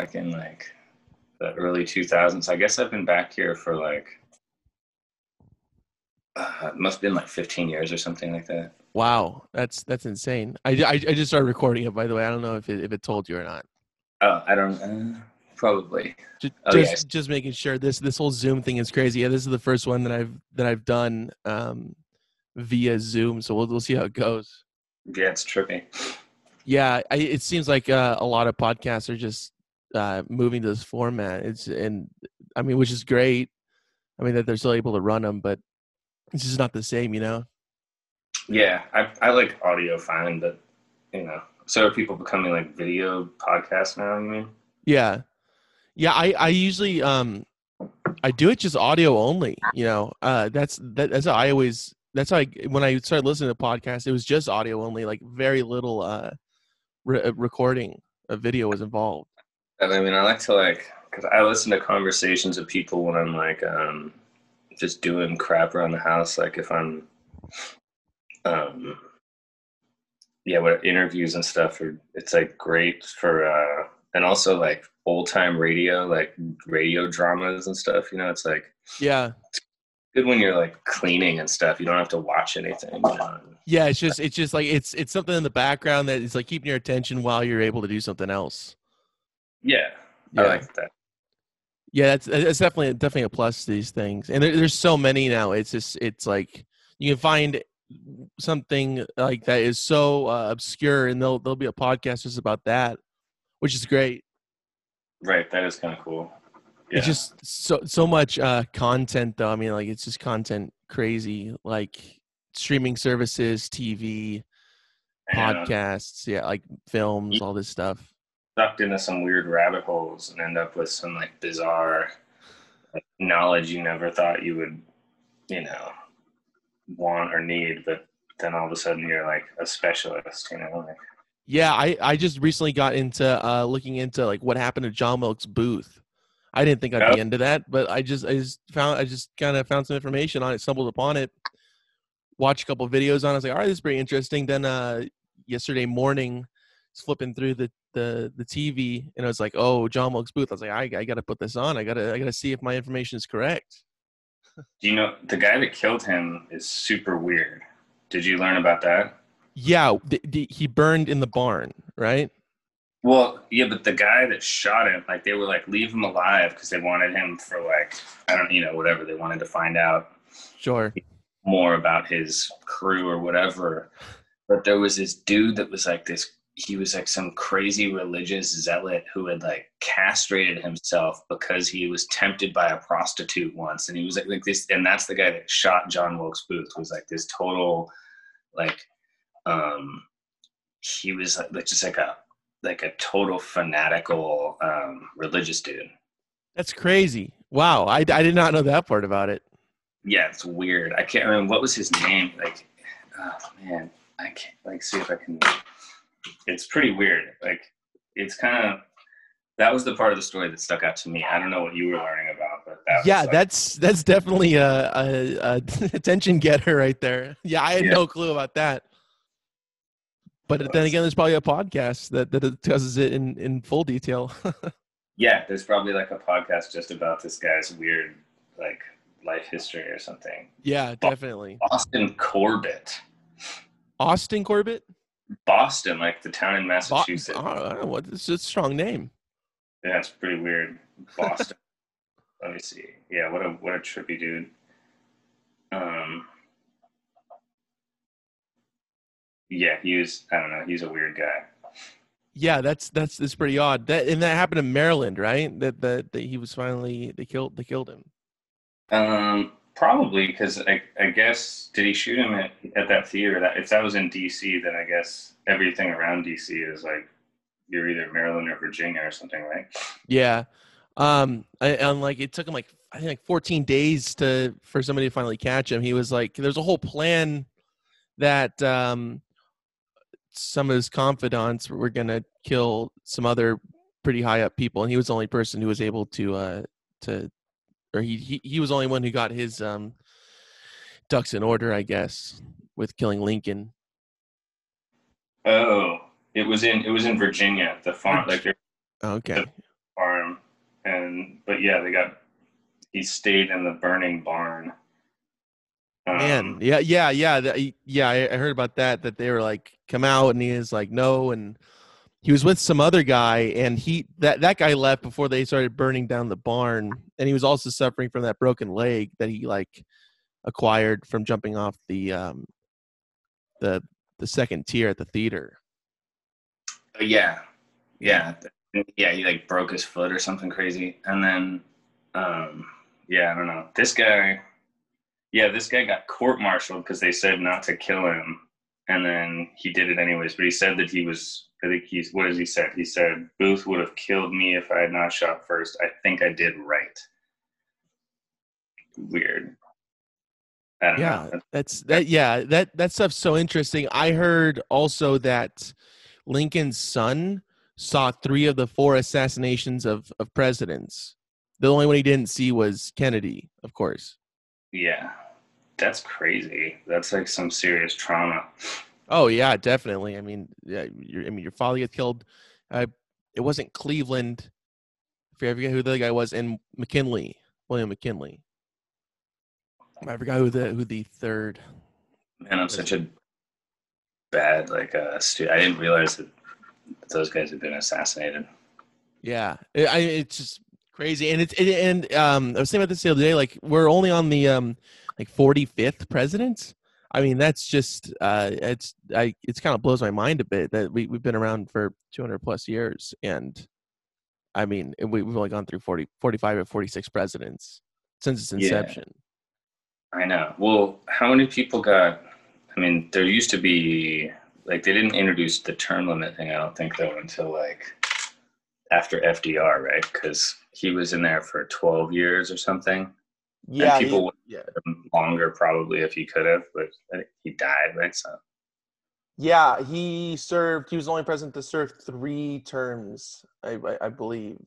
back in like the early 2000s. I guess I've been back here for like uh, it must have been like 15 years or something like that. Wow, that's that's insane. I, I, I just started recording it by the way. I don't know if it if it told you or not. Oh, I don't. Uh, probably. Just Oh, just, just making sure this this whole Zoom thing is crazy. Yeah, this is the first one that I've that I've done um, via Zoom. So we'll we'll see how it goes. Yeah, it's trippy. Yeah, I, it seems like uh, a lot of podcasts are just uh, moving to this format. It's and I mean, which is great. I mean that they're still able to run them, but it's just not the same, you know. Yeah, I I like audio fine, but you know, so are people becoming like video podcasts now? You mean? Yeah. Yeah, I I usually um I do it just audio only, you know. Uh that's that, that's how I always that's how I when I started listening to podcasts, it was just audio only, like very little uh re- recording of video was involved. And I mean, I like to like because I listen to conversations of people when I'm like um just doing crap around the house. Like if I'm um yeah, what interviews and stuff are it's like great for uh and also like old time radio, like radio dramas and stuff. You know, it's like Yeah. good when you're like cleaning and stuff. You don't have to watch anything. You know? Yeah, it's just it's just like it's it's something in the background that is like keeping your attention while you're able to do something else. Yeah, Yeah. I like that. Yeah, that's that's definitely definitely a plus to these things, and there, there's so many now. It's just it's like you can find something like that is so uh, obscure, and there'll there'll be a podcast just about that, which is great. Right, that is kind of cool. Yeah. It's just so so much uh, content, though. I mean, like it's just content crazy, like streaming services, TV, podcasts, yeah, like films, all this stuff. Sucked into some weird rabbit holes and end up with some like bizarre like, knowledge you never thought you would, you know, want or need, but then all of a sudden you're like a specialist, you know, like Yeah, I, I just recently got into uh, looking into like what happened to John Wilkes Booth. I didn't think I'd Oh. be into that, but I just I just found I just kind of found some information on it, stumbled upon it, watched a couple videos on. it. I was like, all right, this is pretty interesting. Then uh, yesterday morning, flipping through the, the the TV, and I was like, oh, John Wilkes Booth. I was like, I, I got to put this on. I gotta I gotta see if my information is correct. do you know the guy that killed him is super weird. Did you learn about that? Yeah, the, the, he burned in the barn, right? Well, yeah, but the guy that shot him, like they were like leave him alive because they wanted him for like I don't, you know, whatever they wanted to find out Sure. more about his crew or whatever. But there was this dude that was like this. He was like some crazy religious zealot who had like castrated himself because he was tempted by a prostitute once, and he was like, like this. And that's the guy that shot John Wilkes Booth. Was like this total, like, um, he was like, like just like a like a total fanatical um, religious dude. That's crazy. Wow, I, I did not know that part about it. yeah, it's weird. I can't remember what was his name. Like, oh man, I can't like see if I can. It's pretty weird. Like, it's kind of that was the part of the story that stuck out to me. I don't know what you were learning about, but that yeah, was like, that's that's definitely a, a, a attention getter right there. Yeah, I had Yeah. no clue about that. But then again, there's probably a podcast that, that discusses it in, in full detail. yeah. There's probably like a podcast just about this guy's weird like life history or something. yeah, definitely. Austin Corbett, Austin Corbett? Boston, like the town in Bo- Massachusetts. I don't know what it's a strong name. Yeah, it's pretty weird. Boston. Let me see. Yeah, what a what a trippy dude. Um. Yeah, he was. I don't know. He's a weird guy. Yeah, that's that's that's pretty odd. That and that happened in Maryland, right? That that, that he was finally they killed they killed him. Um, probably because I, I guess did he shoot him at, at that theater? That if that was in D.C., then I guess everything around D.C. is like you're either Maryland or Virginia or something, right? Yeah. Um I, and like it took him like I think like 14 days to for somebody to finally catch him. He was like there's a whole plan that um some of his confidants were to kill some other pretty high up people and he was the only person who was able to uh to or he he, he was the only one who got his um ducks in order, I guess, with killing Lincoln. Oh, it was in it was in Virginia. The farm, like Okay. then but yeah, they got he stayed in the burning barn. Um, Man, yeah, yeah, yeah, that, yeah. I, I heard about that. That they were like, come out, and he is like, no, and he was with some other guy, and he that that guy left before they started burning down the barn, and he was also suffering from that broken leg that he like acquired from jumping off the um the the second tier at the theater. uh, yeah, yeah, yeah. He like broke his foot or something crazy, and then um, yeah, I don't know. This guy, yeah, this guy got court-martialed because they said not to kill him, and then he did it anyways. But he said that he was. I think he's. What has he said? He said Booth would have killed me if I had not shot first. I think I did right. Weird. Yeah, know. that's that. Yeah, that that stuff's so interesting. I heard also that Lincoln's son saw three of the four assassinations of of presidents. The only one he didn't see was Kennedy, of course. Yeah, that's crazy. That's like some serious trauma. Oh yeah, definitely. I mean, yeah, your, I mean, your father gets killed. Uh, it wasn't Cleveland. I forget who the guy was, and McKinley, William McKinley. I forgot who the who the third. Man, I'm such a bad like uh student. I didn't realize that those guys had been assassinated. Yeah, it, I, it's just crazy, and it's it, and um, I was thinking about this the other day. Like we're only on the um like 45th president. I mean, that's just uh, it's I it's kind of blows my mind a bit that we we've been around for 200 plus years, and I mean we, we've only gone through 40, 45 or 46 presidents since its Yeah. inception. I know. Well, how many people got? I mean, there used to be like they didn't introduce the term limit thing. I don't think though until like after FDR, right? Because he was in there for 12 years or something. Yeah, and people would yeah. longer probably if he could have, but he died, right? So Yeah, he served. He was the only president to serve three terms, I, I, I believe.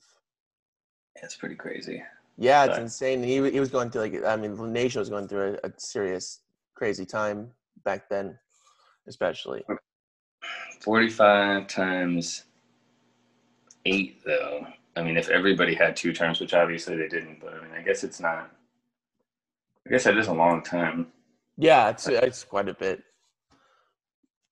it's pretty crazy. Yeah, it's But- insane. He he was going through like I mean, the nation was going through a, a serious, crazy time back then, especially. 45 times eight, though. I mean, if everybody had two terms, which obviously they didn't, but I mean, I guess it's not. I guess that is a long time. Yeah, it's it's quite a bit.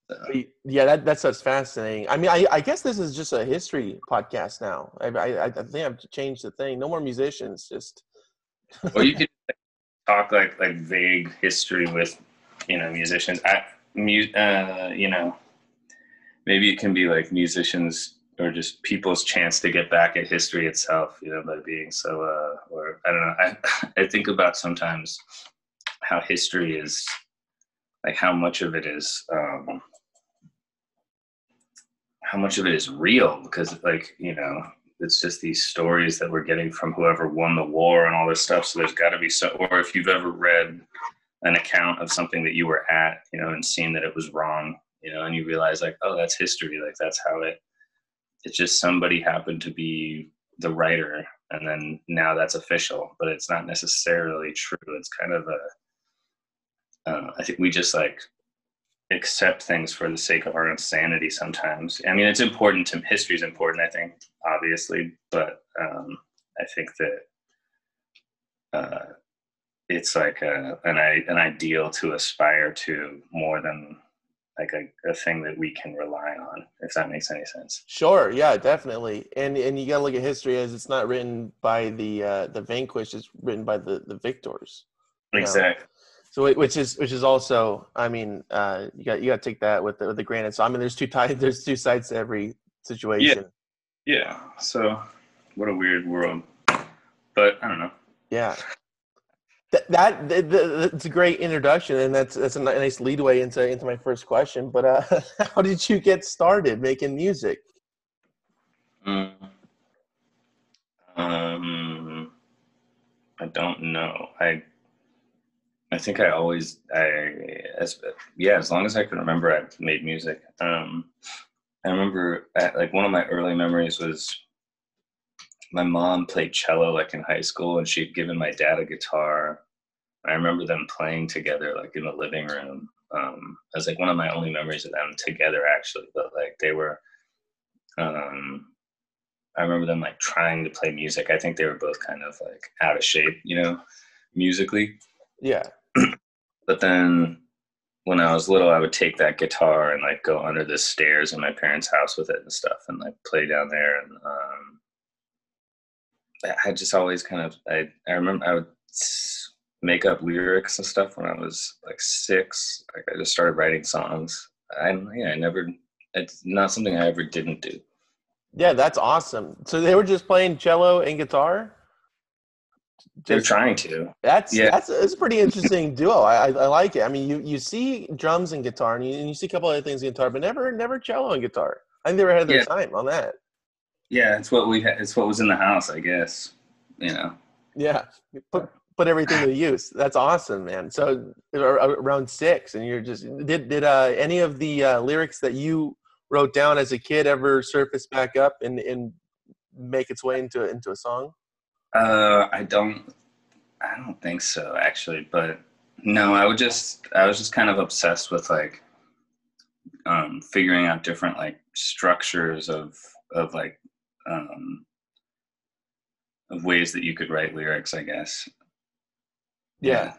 But Yeah, that that's that's fascinating. I mean, I, I guess this is just a history podcast now. I I, I think I've changed the thing. No more musicians. Just well, you could talk like like vague history with you know musicians I, mu- uh, you know maybe it can be like musicians or just people's chance to get back at history itself you know by being so uh or i don't know i i think about sometimes how history is like how much of it is um how much of it is real because like you know it's just these stories that we're getting from whoever won the war and all this stuff. So there's got to be so, or if you've ever read an account of something that you were at, you know, and seen that it was wrong, you know, and you realize like, oh, that's history. Like that's how it. It's just somebody happened to be the writer, and then now that's official, but it's not necessarily true. It's kind of a. Uh, I think we just like accept things for the sake of our insanity sometimes. I mean, it's important to history is important, I think, obviously, but um, I think that uh, it's like a, an an ideal to aspire to more than like a, a thing that we can rely on, if that makes any sense. Sure, yeah, definitely. And and you gotta look at history as it's not written by the uh, the vanquished; it's written by the the victors. Exactly. So which is which is also, I mean, uh, you got you got to take that with the, with the granted. So I mean, there's two sides. There's two sides to every situation. yeah Yeah. So, what a weird world. But I don't know. Yeah. That, that, that, that- that's a great introduction, and that's that's a nice leadway into into my first question. But uh, how did you get started making music? Mm. Um, I don't know. I I think I always I as yeah, as long as I can remember, I've made music. Um, I remember like one of my early memories was my mom played cello like in high school, and she'd given my dad a guitar. I remember them playing together like in the living room. Um, it was like one of my only memories of them together actually, but like they were um I remember them like trying to play music. I think they were both kind of like out of shape, you know, musically. Yeah. But then when I was little, I would take that guitar and like go under the stairs in my parents' house with it and stuff, and like play down there. And um, I just always kind of I I remember I would make up lyrics and stuff when I was like six. Like I just started writing songs. I yeah, I never. It's not something I ever didn't do. Yeah, that's awesome. So they were just playing cello and guitar. They're trying to. That's yeah. that's it's a pretty interesting duo. I, I, I like it. I mean, you you see drums and guitar, and you, and you see a couple other things in guitar, but never never cello and guitar. I think they were ahead of their yeah. time on that. Yeah, it's what we had. It's what was in the house, I guess. You know. Yeah, put put everything to use. That's awesome, man. So around six, and you're just did did uh, any of the uh, lyrics that you wrote down as a kid ever surface back up and and make its way into into a song? Uh, I don't. I don't think so, actually. But no, I would just. I was just kind of obsessed with like um, figuring out different like structures of of like um, of ways that you could write lyrics. I guess. Yeah. yeah.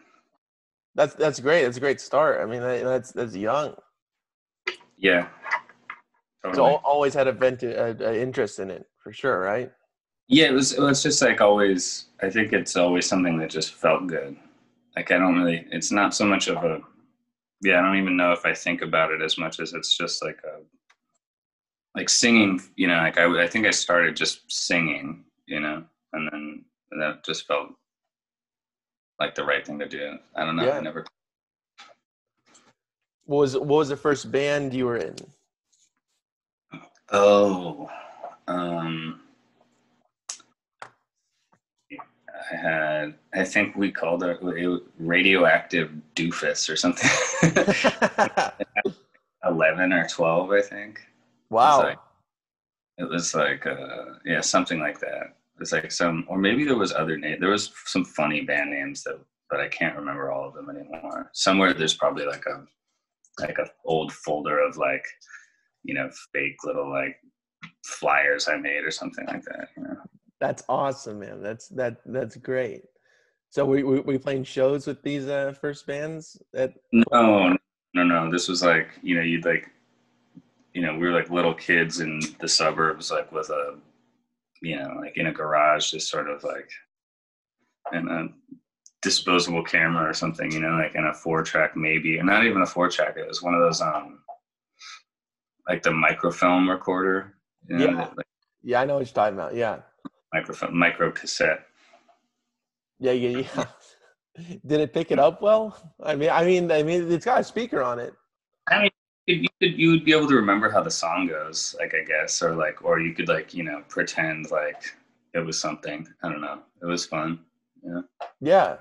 That's that's great. That's a great start. I mean, that's that's young. Yeah. Totally. So always had a vent, a, a interest in it for sure, right? Yeah, it was. It was just like always. I think it's always something that just felt good. Like I don't really. It's not so much of a. Yeah, I don't even know if I think about it as much as it's just like a. Like singing, you know, like I, I think I started just singing, you know, and then and that just felt like the right thing to do. I don't know. Yeah. I never. What was what was the first band you were in? Oh, um, I had, I think we called it, it radioactive doofus or something. 11 or 12, I think. Wow. It was like, it was like uh, yeah, something like that. It's like some, or maybe there was other name. There was some funny band names that, but I can't remember all of them anymore. Somewhere there's probably like a, like a old folder of like, you know, fake little like flyers I made or something like that. You know? That's awesome, man. That's that that's great. So we we, we playing shows with these uh, first bands? At- no, no, no. This was like you know you'd like, you know, we were like little kids in the suburbs, like with a, you know, like in a garage, just sort of like, and a disposable camera or something, you know, like in a four track maybe, or not even a four track. It was one of those um, like the microfilm recorder. You know, yeah. Like, yeah, I know what you're talking about. Yeah microphone micro cassette. Yeah, yeah, yeah. Did it pick it up well? I mean, I mean, I mean, it's got a speaker on it. Mean, you could you would be able to remember how the song goes, like I guess, or like, or you could like you know pretend like it was something. I don't know. It was fun. Yeah. Yeah.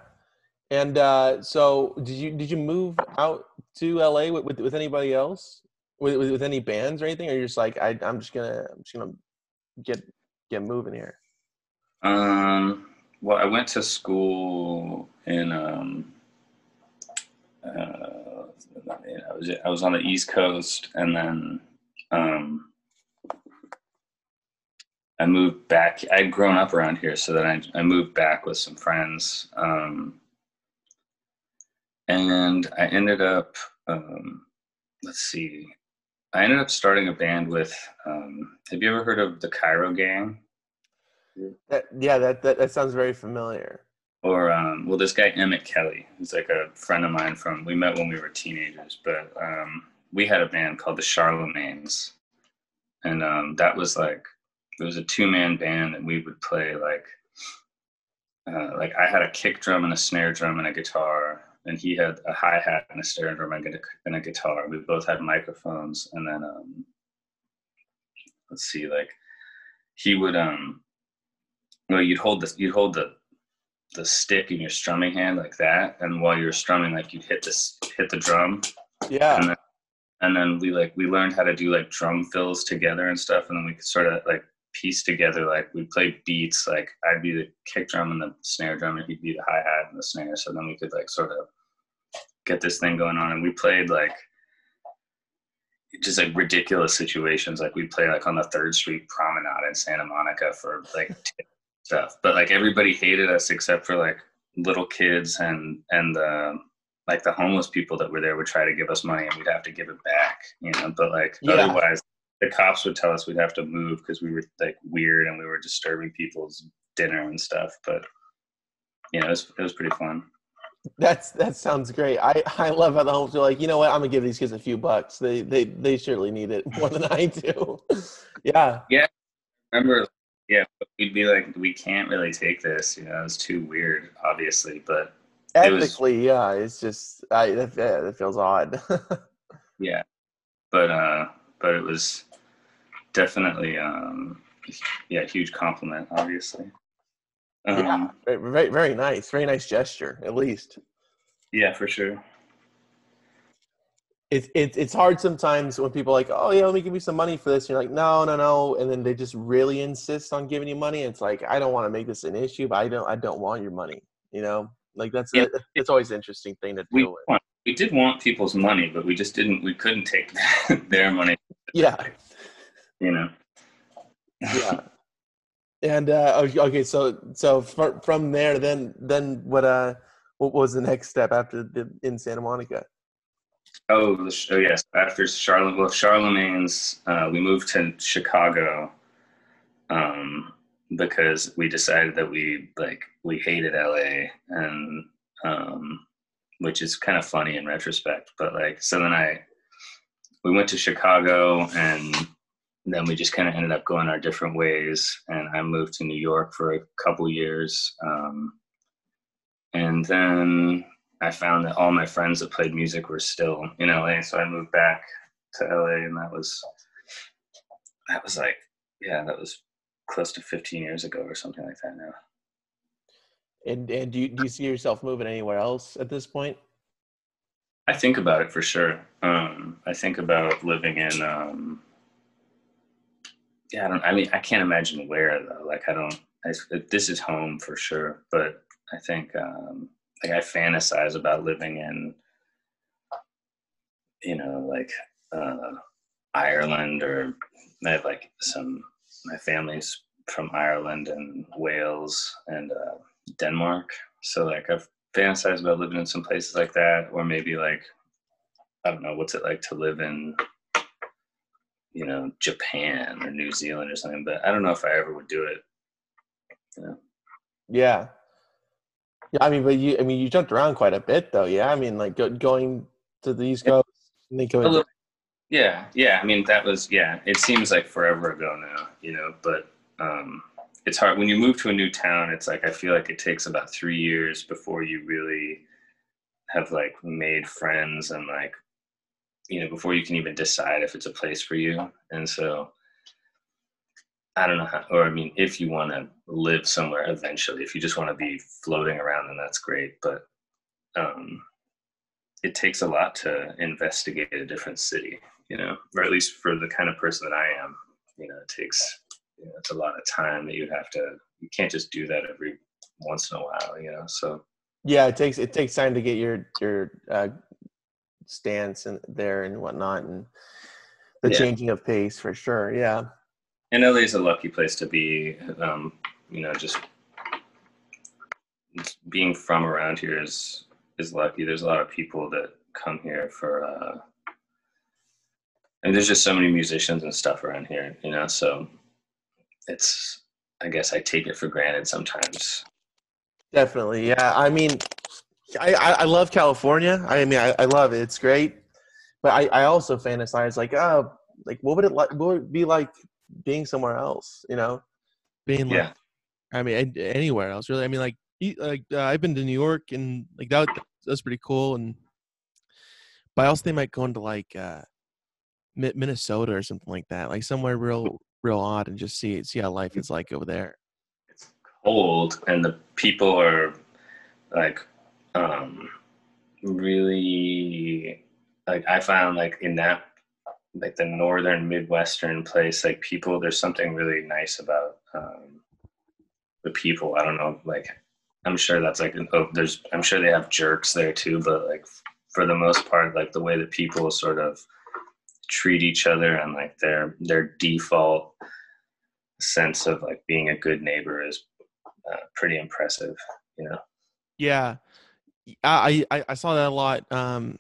And uh, so, did you did you move out to LA with with, with anybody else, with, with, with any bands or anything, or you're just like I I'm just gonna I'm just gonna get get moving here? Um, well, I went to school in um, uh, I was I was on the East Coast, and then um, I moved back. I'd grown up around here, so then I I moved back with some friends, um, and I ended up. Um, let's see. I ended up starting a band with. Um, have you ever heard of the Cairo Gang? That, yeah, that, that that sounds very familiar. Or um, well, this guy Emmett Kelly, who's like a friend of mine from. We met when we were teenagers, but um, we had a band called the Charlemagnes, and um, that was like it was a two man band, and we would play like uh, like I had a kick drum and a snare drum and a guitar, and he had a hi hat and a snare drum and a, and a guitar. We both had microphones, and then um, let's see, like he would um well, you'd hold the you'd hold the the stick in your strumming hand like that, and while you're strumming, like you'd hit this hit the drum. Yeah. And then, and then we like we learned how to do like drum fills together and stuff, and then we could sort of like piece together like we play beats. Like I'd be the kick drum and the snare drum, and he'd be the hi hat and the snare. So then we could like sort of get this thing going on, and we played like just like ridiculous situations. Like we play like on the Third Street Promenade in Santa Monica for like stuff, but like everybody hated us except for like little kids and and the like the homeless people that were there would try to give us money and we'd have to give it back, you know. But like yeah. otherwise, the cops would tell us we'd have to move because we were like weird and we were disturbing people's dinner and stuff. But you know, it was it was pretty fun. That's that sounds great. I I love how the homes are like, you know what? I'm gonna give these kids a few bucks. They they they surely need it more than I do. yeah. Yeah. Remember, yeah, we'd be like, we can't really take this. You know, it's too weird, obviously, but ethically, it was, yeah, it's just I that, that feels odd. yeah, but uh, but it was definitely um, yeah, huge compliment, obviously. Um, yeah, very, very nice. Very nice gesture, at least. Yeah, for sure. It's it, it's hard sometimes when people are like, oh yeah, let me give you some money for this. And you're like, no, no, no, and then they just really insist on giving you money. It's like I don't want to make this an issue, but I don't I don't want your money. You know, like that's yeah. it's always an interesting thing to we deal with. Want, we did want people's money, but we just didn't. We couldn't take their money. Yeah. You know. Yeah. And uh, okay, so so from there, then then what uh what was the next step after the, in Santa Monica? Oh, oh yes. After Charlotte, well, Charlemagne's, uh, we moved to Chicago um, because we decided that we like we hated LA, and um, which is kind of funny in retrospect. But like, so then I we went to Chicago and then we just kind of ended up going our different ways and i moved to new york for a couple years um, and then i found that all my friends that played music were still in la so i moved back to la and that was that was like yeah that was close to 15 years ago or something like that now and and do you, do you see yourself moving anywhere else at this point i think about it for sure um, i think about living in um, yeah, I don't. I mean, I can't imagine where though. Like, I don't. I, this is home for sure, but I think um, like I fantasize about living in, you know, like uh, Ireland or I have like some my family's from Ireland and Wales and uh, Denmark. So like I've fantasized about living in some places like that, or maybe like I don't know what's it like to live in you know, Japan or New Zealand or something, but I don't know if I ever would do it. Know? Yeah. Yeah, I mean, but you, I mean, you jumped around quite a bit, though. Yeah, I mean, like go, going to the East Coast and then going. Little, yeah, yeah. I mean, that was yeah. It seems like forever ago now, you know. But um, it's hard when you move to a new town. It's like I feel like it takes about three years before you really have like made friends and like you know before you can even decide if it's a place for you and so i don't know how or i mean if you want to live somewhere eventually if you just want to be floating around then that's great but um it takes a lot to investigate a different city you know or at least for the kind of person that i am you know it takes you know, it's a lot of time that you have to you can't just do that every once in a while you know so yeah it takes it takes time to get your your uh, stance and there and whatnot and the yeah. changing of pace for sure yeah and LA is a lucky place to be um, you know just being from around here is is lucky there's a lot of people that come here for uh and there's just so many musicians and stuff around here you know so it's i guess i take it for granted sometimes definitely yeah i mean I, I, love California. I mean, I, I love it. It's great. But I, I also fantasize like, oh, like what would it like? What would it be like being somewhere else? You know, being like, yeah. I mean, anywhere else really. I mean, like, like uh, I've been to New York and like that. That's pretty cool. And but I also think I might go into like uh, Minnesota or something like that, like somewhere real, real odd, and just see see how life is like over there. It's cold, and the people are like um, really like I found like in that like the northern midwestern place like people there's something really nice about um, the people. I don't know like i'm sure that's like oh, there's i'm sure they have jerks there too but like for the most part like the way that people sort of treat each other and like their their default sense of like being a good neighbor is uh, pretty impressive you know? Yeah, I I, I saw that a lot um,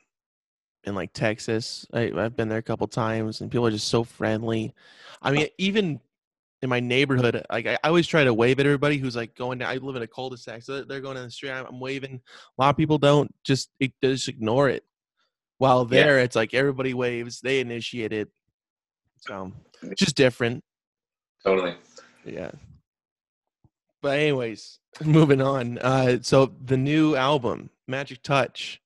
in like Texas. I, I've been there a couple times, and people are just so friendly. I mean, even in my neighborhood, like I, always try to wave at everybody who's like going down. I live in a cul-de-sac, so they're going down the street. I'm, waving. A lot of people don't just it, just ignore it. While Yeah. there, it's like everybody waves. They initiate it, so it's just different. totally Yeah. But anyways, moving on. Uh so the new album, Magic Touch.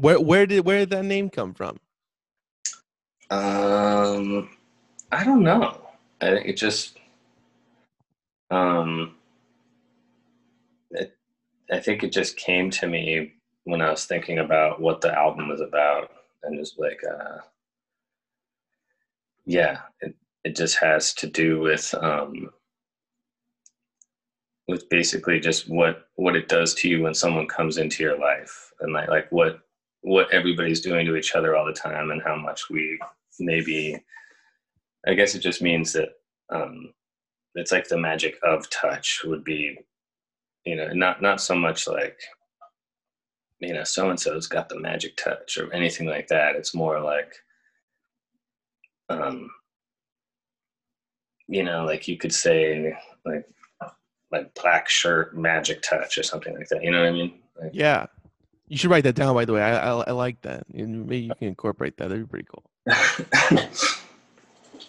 Where where did where did that name come from? um i don't know i think it just um it, i think it just came to me when i was thinking about what the album was about and just like uh yeah it, it just has to do with um with basically just what what it does to you when someone comes into your life and like like what what everybody's doing to each other all the time and how much we maybe i guess it just means that um it's like the magic of touch would be you know not not so much like you know so and so's got the magic touch or anything like that. It's more like um you know like you could say like like black shirt magic touch or something like that. You know what i mean? Like, Yeah. You should write that down by the way. I I, I like that. And maybe you can incorporate that. That'd be pretty cool.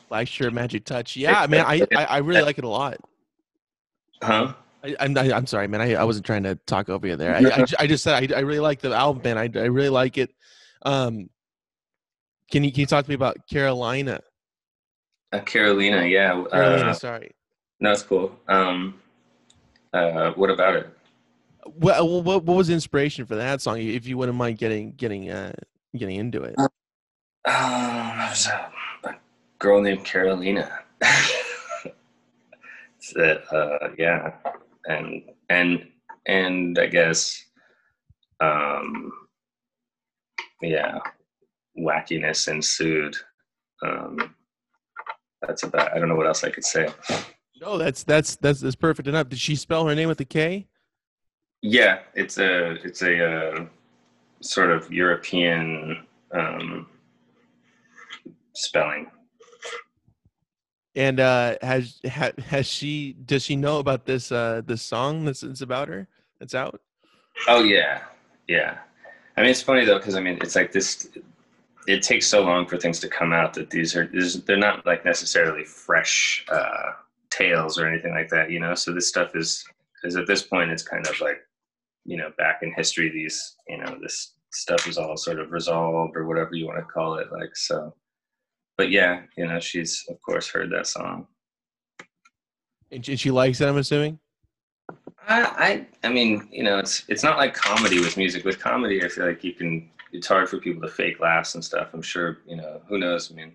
Black shirt magic touch. Yeah, man, I, I, I really like it a lot. huh I, I'm I, I'm sorry, man. I, I wasn't trying to talk over you there. I, I, I just said I, I really like the album, man. I, I really like it. Um, can you can you talk to me about Carolina? uh, carolina yeah Carolina, uh, sorry. no it's cool um uh what about it What, what what was the inspiration for that song? If you wouldn't mind getting getting uh getting into it. Um, there's a, a girl named Carolina. that, uh, yeah, and and and I guess, um, yeah, wackiness ensued. Um, that's about. I don't know what else I could say. No, that's that's that's that's perfect enough. Did she spell her name with a K? Yeah, it's a it's a uh, sort of European um, spelling. And uh has ha, has she does she know about this uh this song that's it's about her that's out? Oh yeah, yeah. I mean, it's funny though because I mean, it's like this. It takes so long for things to come out that these are these, they're not like necessarily fresh uh, tales or anything like that, you know. So this stuff is is at this point it's kind of like you know back in history these you know this stuff is all sort of resolved or whatever you want to call it like so but yeah you know she's of course heard that song And she, likes it, I'm assuming. I, I I mean, you know, it's it's not like comedy with music. With comedy, I feel like you can. It's hard for people to fake laughs and stuff. I'm sure, you know, who knows? I mean,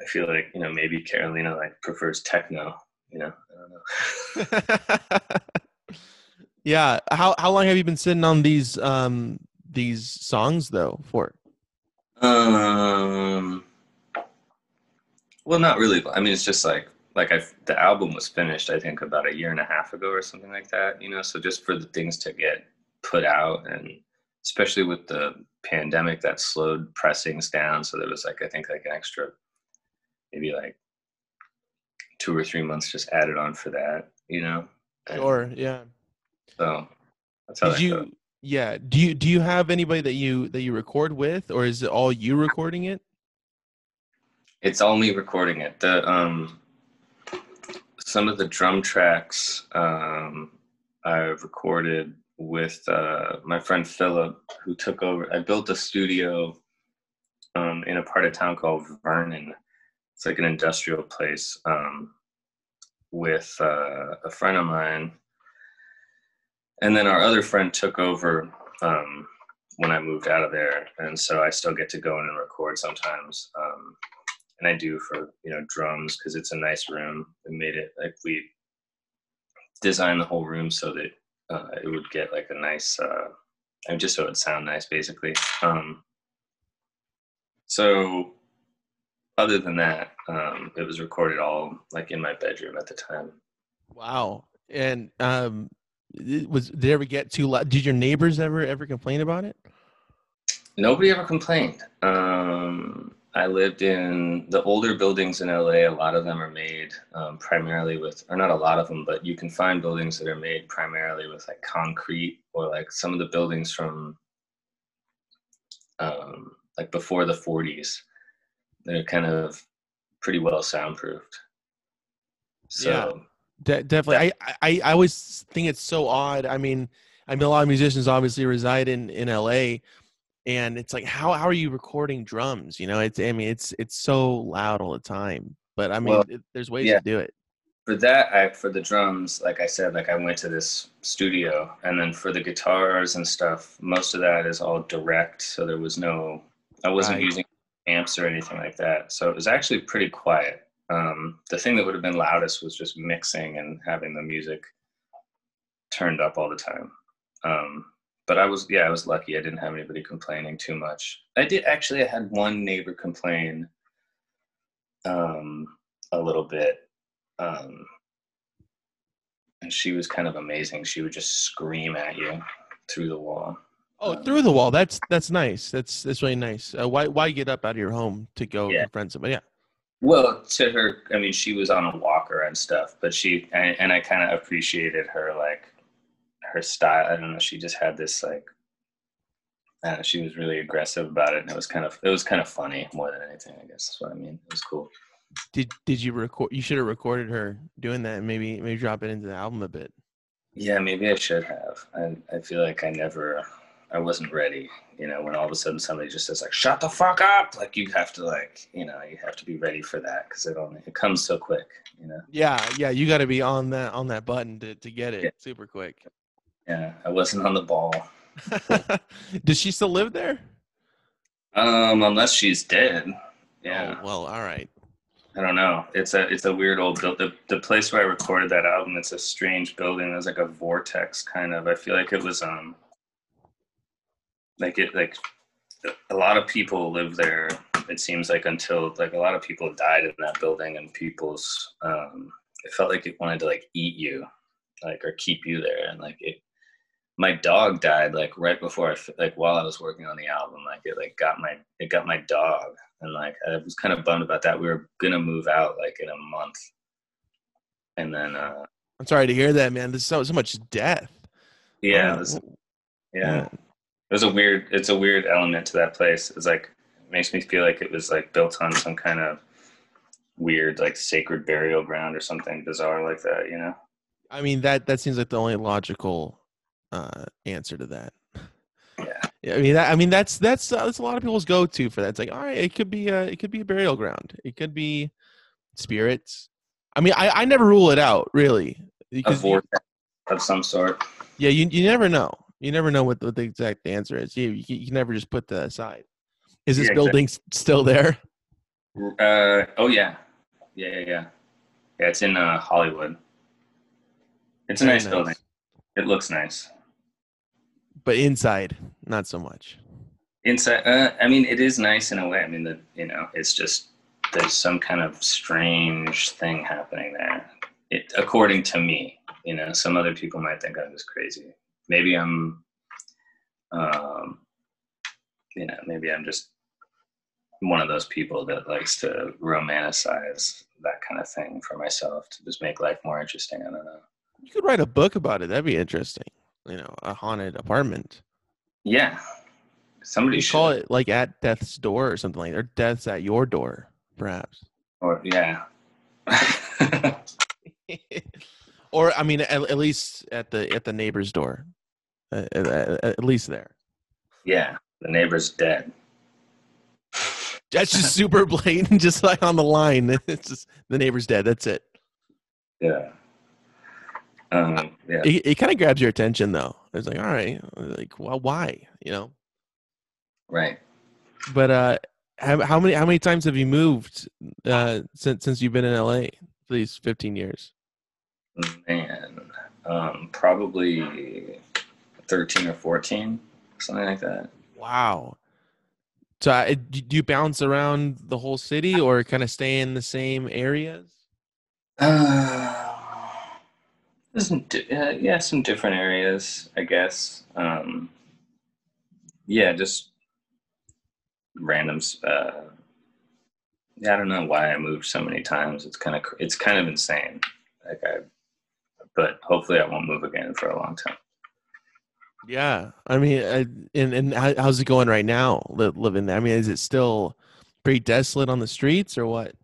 I feel like you know maybe Carolina like prefers techno. You know, I don't know. yeah. How how long have you been sitting on these um these songs though for? Um. Well, not really. I mean, it's just like like I the album was finished. I think about a year and a half ago or something like that. You know, so just for the things to get put out, and especially with the pandemic, that slowed pressings down. So there was like I think like an extra, maybe like two or three months just added on for that. You know. And Sure, yeah. So that's how Did that you goes. yeah, do you do you have anybody that you that you record with or is it all you recording it? It's all me recording it. The um, some of the drum tracks um, I've recorded with uh, my friend Philip, who took over. I built a studio um, in a part of town called Vernon. It's like an industrial place um, with uh, a friend of mine, and then our other friend took over um, when I moved out of there, and so I still get to go in and record sometimes. Um, and I do for you know drums because it's a nice room. We made it like we designed the whole room so that uh, it would get like a nice, uh, just so it sound nice, basically. Um, So, other than that, um, it was recorded all like in my bedroom at the time. Wow. And um, was did ever get too loud? Did your neighbors ever ever complain about it? Nobody ever complained. Um, I lived in the older buildings in LA. A lot of them are made um, primarily with, or not a lot of them, but you can find buildings that are made primarily with like concrete or like some of the buildings from um, like before the 40s. They're kind of pretty well soundproofed. So Yeah. De- definitely. I, I I always think it's so odd. I mean, I mean, a lot of musicians obviously reside in in LA, and it's like, how how are you recording drums? You know, it's I mean, it's it's so loud all the time. But I mean, Well, it, there's ways yeah. to do it. for that I for the drums, like I said, like I went to this studio and then for the guitars and stuff, most of that is all direct. So there was no I wasn't Right. using amps or anything like that. So it was actually pretty quiet. Um, the thing that would have been loudest was just mixing and having the music turned up all the time. Um, but I was yeah, I was lucky. I didn't have anybody complaining too much. I did actually I had one neighbor complain um a little bit. Um and she was kind of amazing. She would just scream at you through the wall. Oh, Um, through the wall. That's that's nice. That's that's really nice. Uh, why why get up out of your home to go Yeah. confront somebody? Yeah. Well, to her, I mean, she was on a walker and stuff, but she and, and I kind of appreciated her like her style. I don't know. She just had this like, I she was really aggressive about it, and it was kind of it was kind of funny more than anything. I guess that's what I mean. It was cool. Did did you record? You should have recorded her doing that. and Maybe maybe drop it into the album a bit. Yeah, maybe I should have. I I feel like I never, I wasn't ready. You know, when all of a sudden somebody just says like, "Shut the fuck up!" Like you have to like, you know, you have to be ready for that because it only it comes so quick. You know. Yeah, yeah. You got to be on that on that button to to get it Yeah. super quick. Yeah, I wasn't on the ball. Does she still live there? Um, unless she's dead. Yeah, Oh, well, all right. I don't know. It's a it's a weird old build. The the place where I recorded that album, it's a strange building. It was like a vortex kind of. I feel like it was um like it like a lot of people live there. It seems like until like a lot of people died in that building, and people's um it felt like it wanted to like eat you, like or keep you there, and like it. My dog died like right before I like while I was working on the album. Like it like got my it got my dog, and like I was kind of bummed about that. We were gonna move out like in a month, and then uh I'm sorry to hear that, man. There's so so much death. yeah, it was, yeah. It was a weird. It's a weird element to that place. It's like it makes me feel like it was like built on some kind of weird like sacred burial ground or something bizarre like that. You know? I mean that that seems like the only logical uh answer to that. Yeah. Yeah, I mean that, I mean that's that's uh, that's a lot of people's go to for that. It's like, all right, it could be a it could be a burial ground. It could be spirits. I mean, I I never rule it out really. A vortex of some sort. yeah, you you never know. You never know what the, what the exact answer is. You, you you can never just put that aside. Is this Yeah, building s- still there? Uh oh yeah, yeah yeah yeah. Yeah, it's in uh, Hollywood. It's a Very nice, building. It looks nice. But inside, not so much. Inside, uh, I mean, it is nice in a way. I mean, the you know, it's just there's some kind of strange thing happening there. It, according to me, you know, some other people might think I'm just crazy. Maybe I'm, um, you know, maybe I'm just one of those people that likes to romanticize that kind of thing for myself to just make life more interesting. I don't know. You could write a book about it. That'd be interesting. You know, a haunted apartment. Yeah, somebody should. call it like at death's door or something like that, or death's at your door, perhaps. Or yeah. or I mean, at, at least at the at the neighbor's door, at, at, at least there. yeah, the neighbor's dead. That's just super blatant, just like on the line. It's just the neighbor's dead. That's it. Yeah. Um, yeah. It, it kind of grabs your attention though. It's like, all right, like, well, why? You know. Right. But uh, how, how many how many times have you moved uh since since you've been in LA for these fifteen years? Man. Um, probably 13 or 14, something like that. Wow. So uh, do you bounce around the whole city or kind of stay in the same areas? Uh, some, uh, yeah, some different areas, I guess. Um, yeah, just randoms. Uh, yeah, I don't know why I moved so many times. It's kind of it's kind of insane. Like I, but hopefully I won't move again for a long time. Yeah, I mean, I, and and how's it going right now? Living there, I mean, is it still pretty desolate on the streets or what?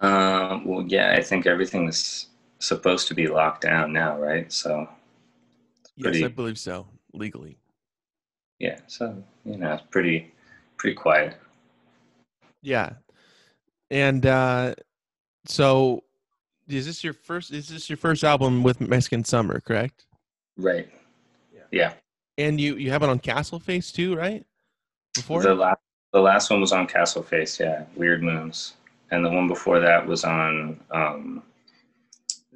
Um, well, yeah, I think everything's supposed to be locked down now, right? So, pretty, yes, I believe so, legally. Yeah, so you know, it's pretty pretty quiet. Yeah, and uh, so is this your first? Is this your first album with Mexican Summer? Correct. Right. Yeah. And you you have it on Castle Face too, right? Before the last the last one was on Castle Face, yeah, Weird Moons, and the one before that was on um,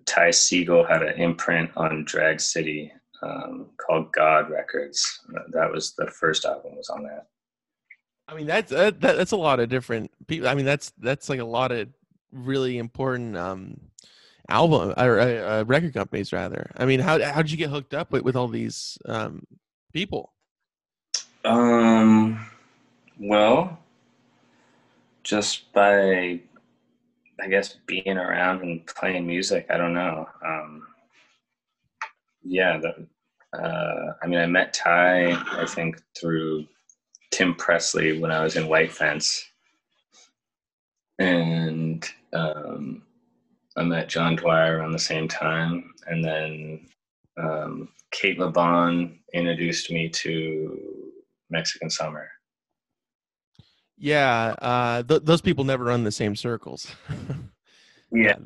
Ty Segall had an imprint on Drag City um, called God Records. That was the first album was on that. I mean that's that, that's a lot of different people. I mean that's that's like a lot of really important um, album or uh, uh, record companies rather. I mean how how did you get hooked up with, with all these um, people? Um well just by i guess being around and playing music i don't know. Um yeah the, uh, i mean i met ty i think through tim presley when i was in white fence. And um I met John Dwyer around the same time, and then um, Cate Le Bon introduced me to Mexican Summer. Yeah, uh, th- those people never run the same circles. yeah,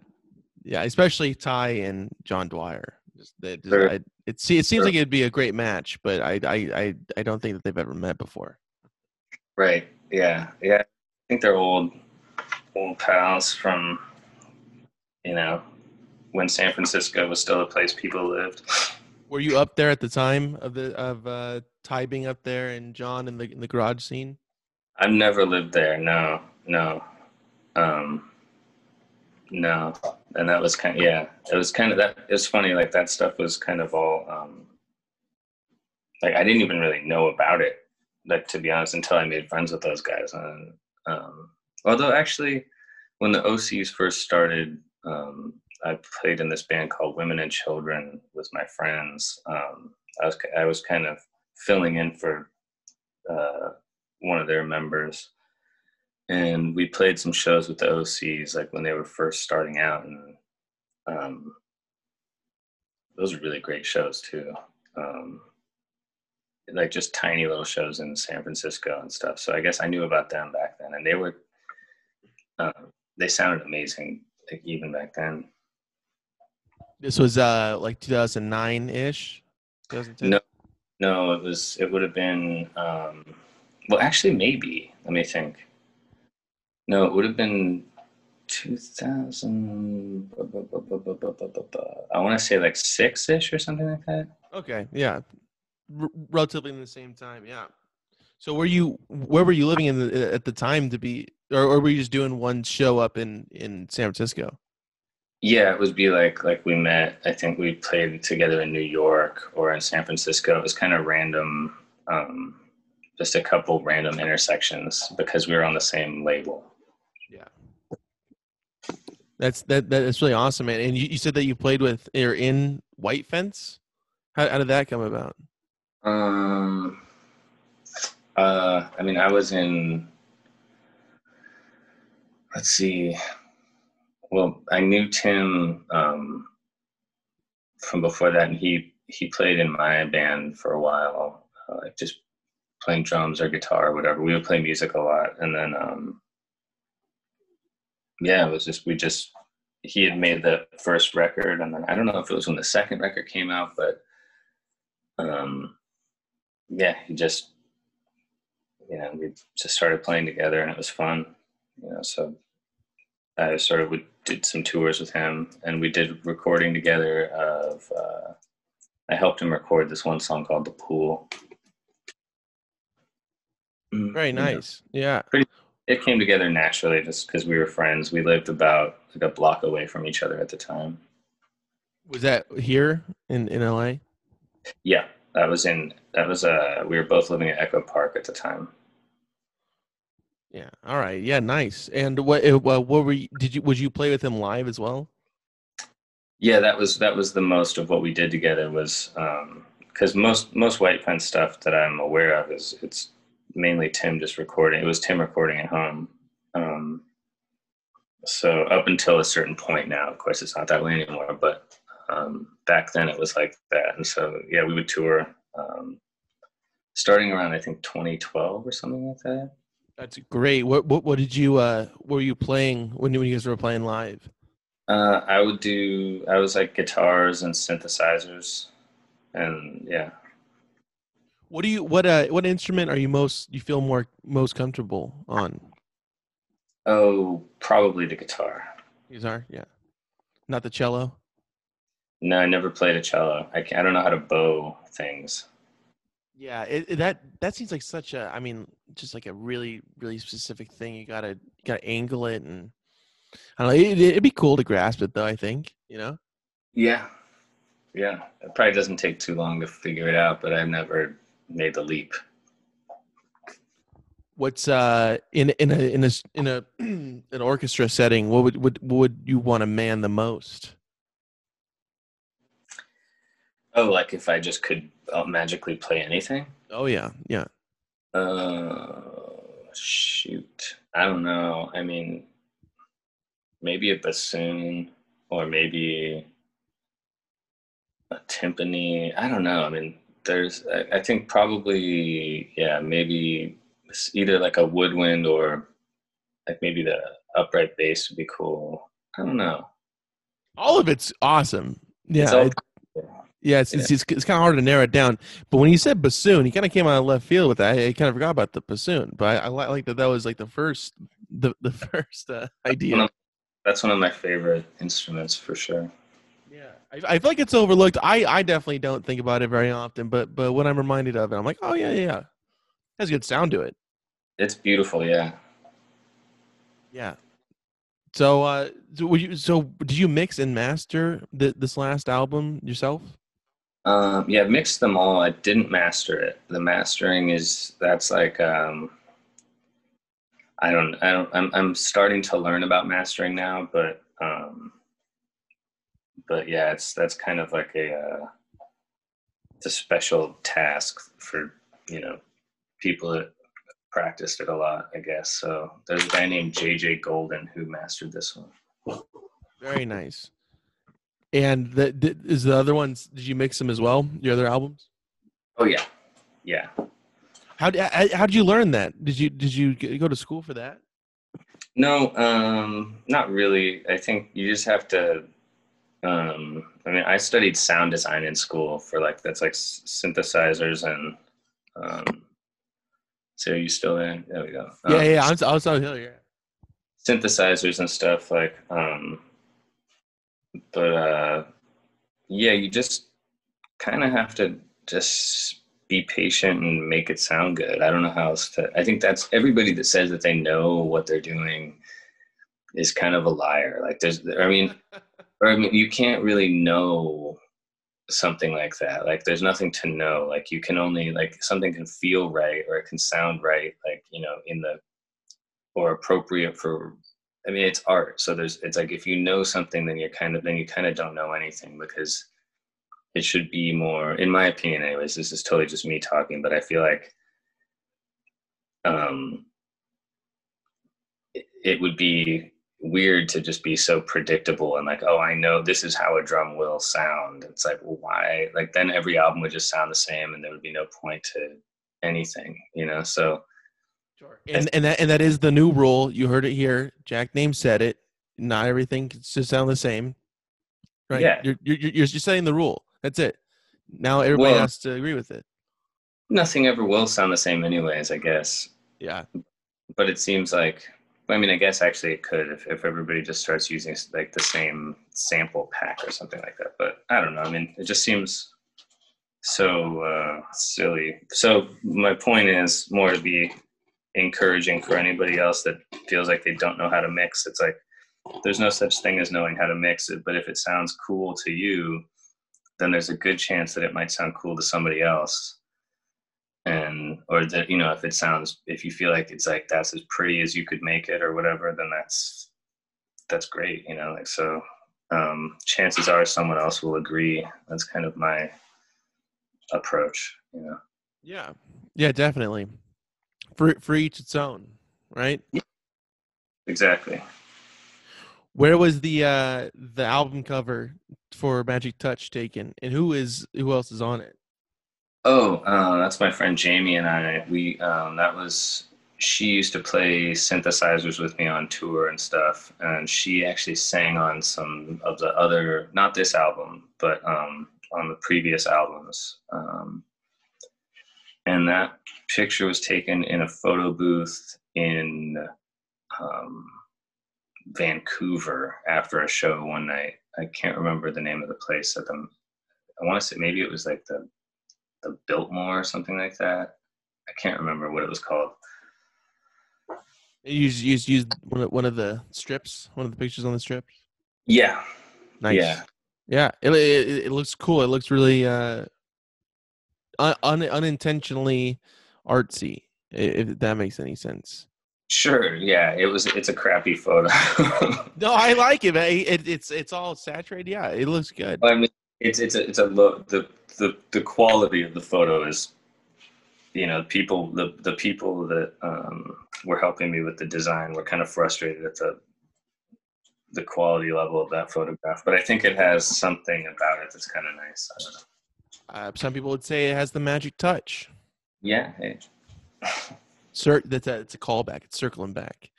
yeah, especially Ty and John Dwyer. Just, sure. I, it, it seems sure. like it'd be a great match, but I, I, I, I don't think that they've ever met before. Right. Yeah. Yeah. I think they're old, old pals from you know, when San Francisco was still a place people lived. Were you up there at the time of the of uh, Ty being up there and John in the in the garage scene? I've never lived there. No, no, um, no. And that was kind of yeah. It was kind of that. It was funny. Like that stuff was kind of all. Um, like I didn't even really know about it. Like to be honest, until I made friends with those guys. And um, although actually, when the OCs first started um, I played in this band called Women and Children with my friends. Um, I was I was kind of filling in for uh, one of their members, and we played some shows with the OCs like when they were first starting out, and um, those were really great shows too. Um, like just tiny little shows in San Francisco and stuff. So I guess I knew about them back then, and they were uh, they sounded amazing like even back then. This was uh like 2009 ish. No, no, it was. It would have been. um Well, actually, maybe. Let me think. No, it would have been 2000. I want to say like six ish or something like that. Okay, yeah, R- relatively in the same time. Yeah. So were you where were you living in the, at the time to be or, or were you just doing one show up in in San Francisco? Yeah, it would be like like we met. I think we played together in New York or in San Francisco. It was kind of random, um, just a couple random intersections because we were on the same label. Yeah, that's that that's really awesome, man. And you, you said that you played with or in White Fence. How, how did that come about? Um, uh, I mean, I was in let's see. Well, I knew Tim um, from before that, and he he played in my band for a while, uh, like just playing drums or guitar or whatever. We would play music a lot, and then um, yeah, it was just we just he had made the first record, and then I don't know if it was when the second record came out, but um, yeah, he just you know we just started playing together, and it was fun you know, so I sort of did some tours with him, and we did recording together. Of uh, I helped him record this one song called "The Pool." Mm, Very you know, nice. Yeah. It came together naturally just because we were friends. We lived about like a block away from each other at the time. Was that here in in LA? Yeah, that was in that was uh we were both living at Echo Park at the time. Yeah. All right. Yeah. Nice. And what? uh, What, were you? Did you? Would you play with him live as well? Yeah, that was that was the most of what we did together was because most most White Fence stuff that I'm aware of is it's mainly Tim just recording. It was Tim recording at home. Um, so up until a certain point now, of course, it's not that way anymore. But um, back then it was like that, and so yeah, we would tour um, starting around I think 2012 or something like that. That's great. What? What? What did you? Uh, were you playing when you when you guys were playing live? Uh, I would do. I was like guitars and synthesizers, and yeah. What do you? What? Uh, what instrument are you most? You feel more most comfortable on? Oh, probably the guitar. Guitar. Yeah. Not the cello. No, I never played a cello. I I don't know how to bow things. Yeah. It, it- that that seems like such a. I mean, just like a really really specific thing. You gotta you gotta angle it and. I don't know. It, it'd be cool to grasp it though. I think you know. Yeah, yeah. It probably doesn't take too long to figure it out, but I've never made the leap. What's uh in in a in a in a an orchestra setting? What would would would you want to man the most? Oh, like if I just could uh, magically play anything? Oh yeah, yeah. Uh, shoot. I don't know. I mean, maybe a bassoon or maybe a timpani. I don't know. I mean, there's, I, I think probably, yeah, maybe it's either like a woodwind or like maybe the upright bass would be cool. I don't know. All of it's awesome. Yeah, It's all- it- yeah. It's it's, it's, it's kind of hard to narrow it down. But when you said bassoon, you kind of came out of left field with that. I, kind of forgot about the bassoon, but I, I like that. That was like the first the the first uh, idea. One of- That's one of my favorite instruments for sure. Yeah, I, I feel like it's overlooked. I, I definitely don't think about it very often, but but when I'm reminded of it, I'm like, oh yeah, yeah, yeah. has a good sound to it. It's beautiful, yeah. Yeah. So, uh, so, you, so did you mix and master th- this last album yourself? Um, yeah, I've mixed them all. I didn't master it. The mastering is that's like um, I don't I don't I'm I'm starting to learn about mastering now, but um, but yeah, it's that's kind of like a uh, it's a special task for you know people that practiced it a lot, I guess. So there's a guy named JJ Golden who mastered this one. Very nice. And the, is the other ones? Did you mix them as well? Your other albums? Oh yeah, yeah. How did how did you learn that? Did you did you go to school for that? No, um, not really. I think you just have to. Um, I mean, I studied sound design in school for like that's like synthesizers and. Um, so are you still there? There we go. Yeah, Um, yeah. I'm, I was out here. synthesizers and stuff like. Um, but uh, yeah, you just kind of have to just be patient and make it sound good. I don't know how else to. I think that's everybody that says that they know what they're doing is kind of a liar. Like there's, I mean, or I mean, you can't really know something like that. Like there's nothing to know. Like you can only like something can feel right or it can sound right. Like you know in the or appropriate for. I mean, it's art. So there's. It's like if you know something, then you're kind of then you kind of don't know anything because it should be more in my opinion anyways this is totally just me talking but i feel like um it, it would be weird to just be so predictable and like oh i know this is how a drum will sound it's like well why like then every album would just sound the same and there would be no point to anything you know so Sure. And and that and that is the new rule. You heard it here. Jack Name said it. Not everything just sound the same. Right. Yeah. You're you're you're, you're setting the rule. That's it. Now everybody Well- has to agree with it. nothing ever will sound the same anyways i guess Yeah. but it seems like I mean, I guess actually it could if, if everybody just starts using like the same sample pack or something like that. But I don't know. I mean, it just seems so uh, silly. So my point is more to be encouraging for anybody else that feels like they don't know how to mix. It's like there's no such thing as knowing how to mix it, but if it sounds cool to you, then there's a good chance that it might sound cool to somebody else. And or that you know, if it sounds if you feel like it's like that's as pretty as you could make it or whatever, then that's that's great, you know, like so um chances are someone else will agree. That's kind of my approach, you know. Yeah. Yeah, definitely. For for each its own, right? Exactly. Where was the uh the album cover for Magic Touch taken, and who is who else is on it? Oh, uh, that's my friend Jamie and I. We um, that was she used to play synthesizers with me on tour and stuff, and she actually sang on some of the other, not this album, but um, on the previous albums. Um, and that picture was taken in a photo booth in um, Vancouver after a show one night. I can't remember the name of the place at the. I want to say maybe it was like the the Biltmore or something like that. I can't remember what it was called. You used, used, used one of, one of the strips, one of the pictures on the strips. Yeah. Nice. Yeah. Yeah. It, it, it looks cool. It looks really uh, un, unintentionally artsy. If that makes any sense. Sure. Yeah. It was. It's a crappy photo. no, I like it, man. It, it's it's all saturated. Yeah, it looks good. I mean, it's it's a it's a low the the the quality of the photo is you know people the the people that um, were helping me with the design were kind of frustrated at the the quality level of that photograph but i think it has something about it that's kind of nice i don't know Uh, some people would say it has the magic touch. yeah hey. Cir- that's a, it's a callback. It's circling back.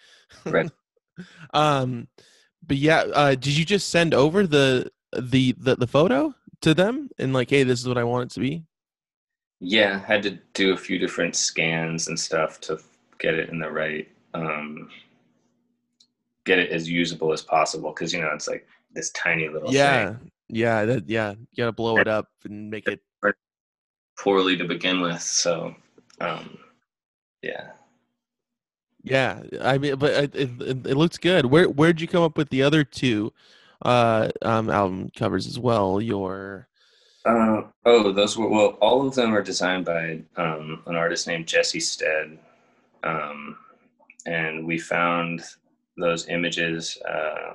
Right. um, but yeah, uh, did you just send over the the the, the photo to them and like, hey, this is what I want it to be? yeah had to do a few different scans and stuff to get it in the right um get it as usable as possible because you know it's like this tiny little Yeah, thing yeah, that yeah. You gotta blow it up and make it. poorly to begin with so um yeah Yeah, I mean, but it, it, it looks good. Where where'd you come up with the other two uh um album covers as well? Your Uh, oh, those were well. All of them are designed by um, an artist named Jesse Stead, um, and we found those images. Uh,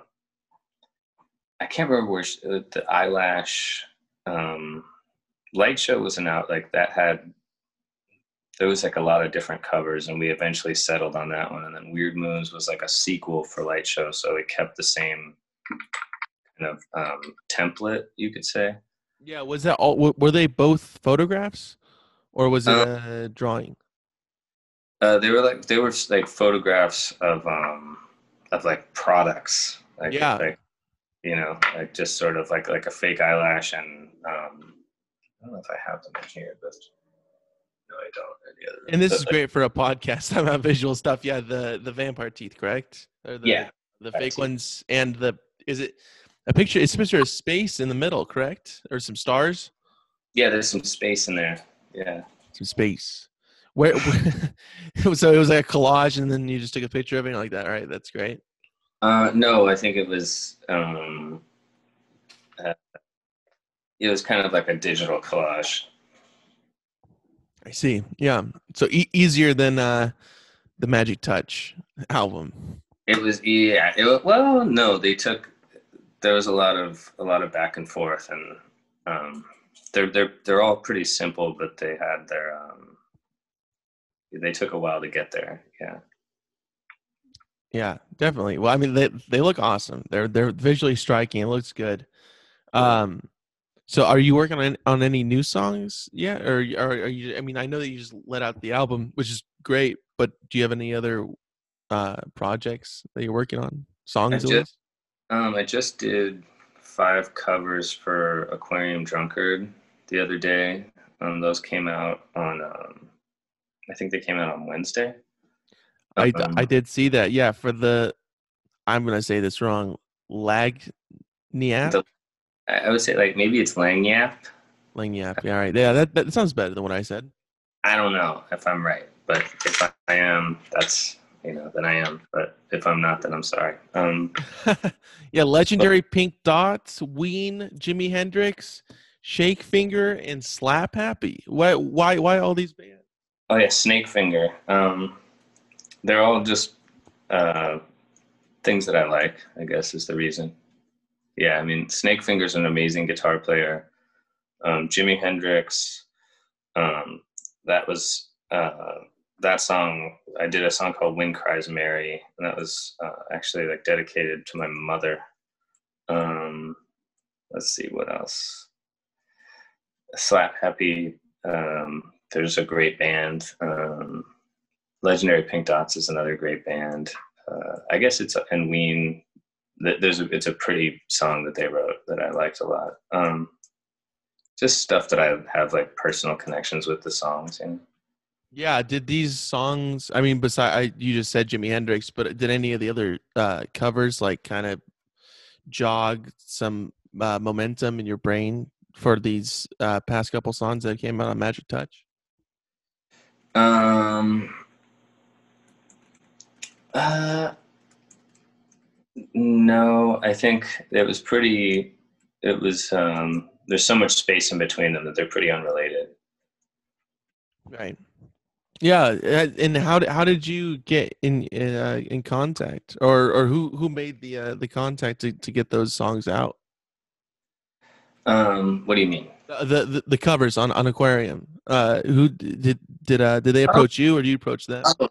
I can't remember where uh, the eyelash um, light show wasn't out. Like that had there was like a lot of different covers, and we eventually settled on that one. And then Weird Moons was like a sequel for light show, so it kept the same kind of um, template, you could say. yeah, was that all? Were they both photographs, or was it Uh, a drawing? Uh, they were like they were like photographs of um of like products. Like, Yeah. Like, you know, like just sort of like like a fake eyelash and um I don't know if I have them in here, but no, I don't. Any And this but, is like, great for a podcast about visual stuff. Yeah, the the vampire teeth, correct? Or the, Yeah, the fake teeth. ones, and the is it a picture? It's a picture of space in the middle, correct? Or some stars? Yeah, there's some space in there. Yeah. Some space. Where? so it was like a collage, and then you just took a picture of it like that. All right, that's great. Uh, no, I think it was um, uh, it was kind of like a digital collage. I see. Yeah. So e- easier than uh the Magic Touch album. It was yeah. It well, no, they took. There was a lot of a lot of back and forth, and um, they're they're they're all pretty simple, but they had their um, they took a while to get there. Yeah. Yeah, definitely. Well, I mean, they they look awesome. They're they're visually striking. It looks good. Um, so are you working on on any new songs yet, or or are you? I mean, I know that you just let out the album, which is great. But do you have any other uh projects that you're working on? Songs, at just- least? Um, I just did five covers for Aquarium Drunkard the other day. Um, those came out on. Um, I think they came out on Wednesday. I d- Um, I did see that. Yeah, for the I'm gonna say this wrong. Lag, Niap, I I would say like maybe it's Lagniappe. Lagniappe. Yeah, all right. Yeah, that that sounds better than what I said. I don't know if I'm right, but if I, I am, that's you know, then I am. But if I'm not, then I'm sorry. Um, yeah, legendary Pink Dots, Ween, Jimi Hendrix, Snake Finger, and Slapp Happy. Why? Why? Why all these bands? Oh yeah, Snake Finger. Um, they're all just uh, things that I like. I guess is the reason. Yeah, I mean, Snake Finger's an amazing guitar player. Um, Jimi Hendrix. Um, that was uh, that song. I did a song called "Wind Cries Mary," and that was uh, actually like dedicated to my mother. Um, let's see what else. Slapp Happy. Um, there's a great band. Um, Legendary Pink Dots is another great band. Uh, I guess it's and Ween. There's a, it's a pretty song that they wrote that I liked a lot. Um, just stuff that I have like personal connections with the songs. You know? Yeah. Did these songs? I mean, besides you just said Jimi Hendrix, but did any of the other uh, covers like kind of jog some uh, momentum in your brain for these uh, past couple songs that came out on Magic Touch? Um. Uh. No, I think it was pretty. It was. Um, there's so much space in between them that they're pretty unrelated. Right. Yeah, and how did how did you get in uh, in contact, or or who who made the uh, the contact to, to get those songs out? Um, what do you mean? The the, the covers on, on Aquarium. Uh, who did did uh did they oh. approach you or do you approach them? Oh,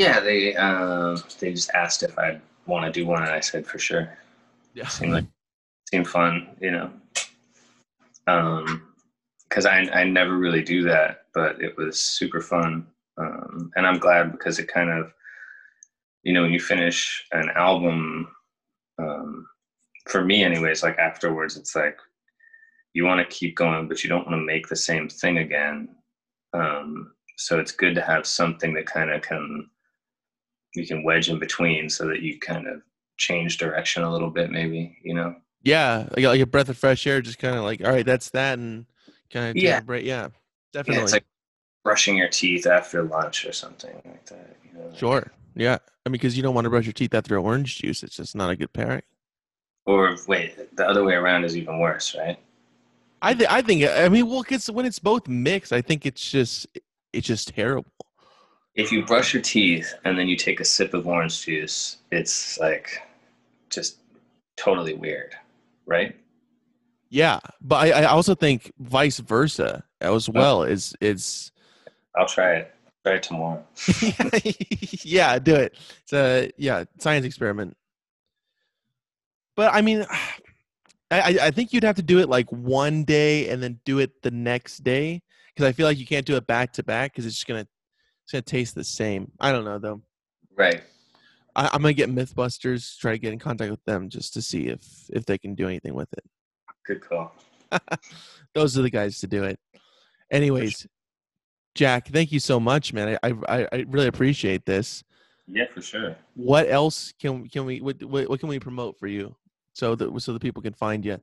yeah, they uh, they just asked if I'd want to do one, and I said for sure. Yeah, seemed like seemed fun, you know. Um, because I I never really do that, but it was super fun, um, and I'm glad because it kind of, you know, when you finish an album, um, for me anyways, like afterwards, it's like you want to keep going, but you don't want to make the same thing again. Um, so it's good to have something that kind of can you can wedge in between so that you kind of change direction a little bit, maybe you know. Yeah, like, like a breath of fresh air, just kind of like, all right, that's that, and kind of yeah, break. Yeah, definitely. Yeah, it's like brushing your teeth after lunch or something like that. You know? Sure. Yeah, I mean, because you don't want to brush your teeth after orange juice; it's just not a good pairing. Or wait, the other way around is even worse, right? I th- I think I mean well it's when it's both mixed I think it's just it's just terrible. If you brush your teeth and then you take a sip of orange juice, it's like just totally weird, right? Yeah, but I, I also think vice versa as oh. well is is. I'll try it. Try it tomorrow. yeah, do it. It's a yeah science experiment. But I mean, I, I think you'd have to do it like one day and then do it the next day because I feel like you can't do it back to back because it's just gonna it's gonna taste the same. I don't know though. Right. I, am gonna get MythBusters, try to get in contact with them just to see if if they can do anything with it. Good call. Those are the guys to do it. Anyways, Jack, thank you so much, man. I I, I really appreciate this. Yeah, for sure. What else can can we what, what, what can we promote for you? so that so the people can find you?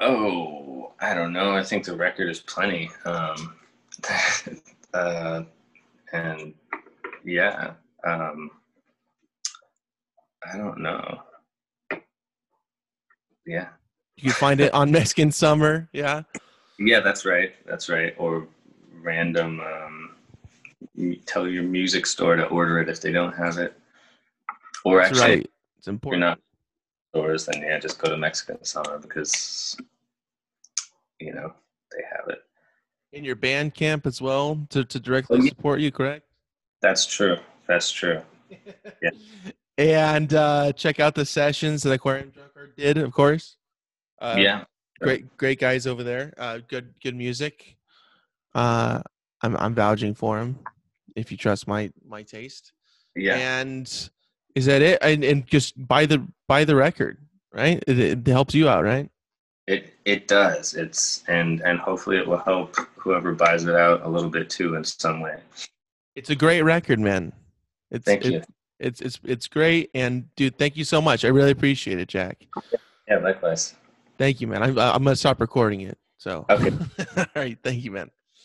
Oh, I don't know. I think the record is plenty. Um, uh, and yeah, um, I don't know. Yeah. You find it on Mexican Summer. Yeah. Yeah, that's right. That's right. Or random. Um, tell your music store to order it if they don't have it. Or that's actually, right. it's important. You're not stores, then yeah, just go to Mexican Summer because you know they have it. In your Bandcamp as well to, to directly oh, yeah. support you, correct? That's true. That's true. Yeah. and uh, check out the sessions that Aquarium Drunkard did, of course. Uh, yeah. Great, great guys over there. Uh, good, good music. Uh, I'm, I'm vouching for him. If you trust my my taste. Yeah. And is that it? And, and just buy the buy the record, right? It, it helps you out, right? It it does. It's and and hopefully it will help whoever buys it out a little bit too in some way. It's a great record, man. It's, thank you. it's it's it's great, and dude, thank you so much. I really appreciate it, Jack. Yeah, likewise. Thank you, man. I'm I'm gonna stop recording it. So okay. All right. Thank you, man.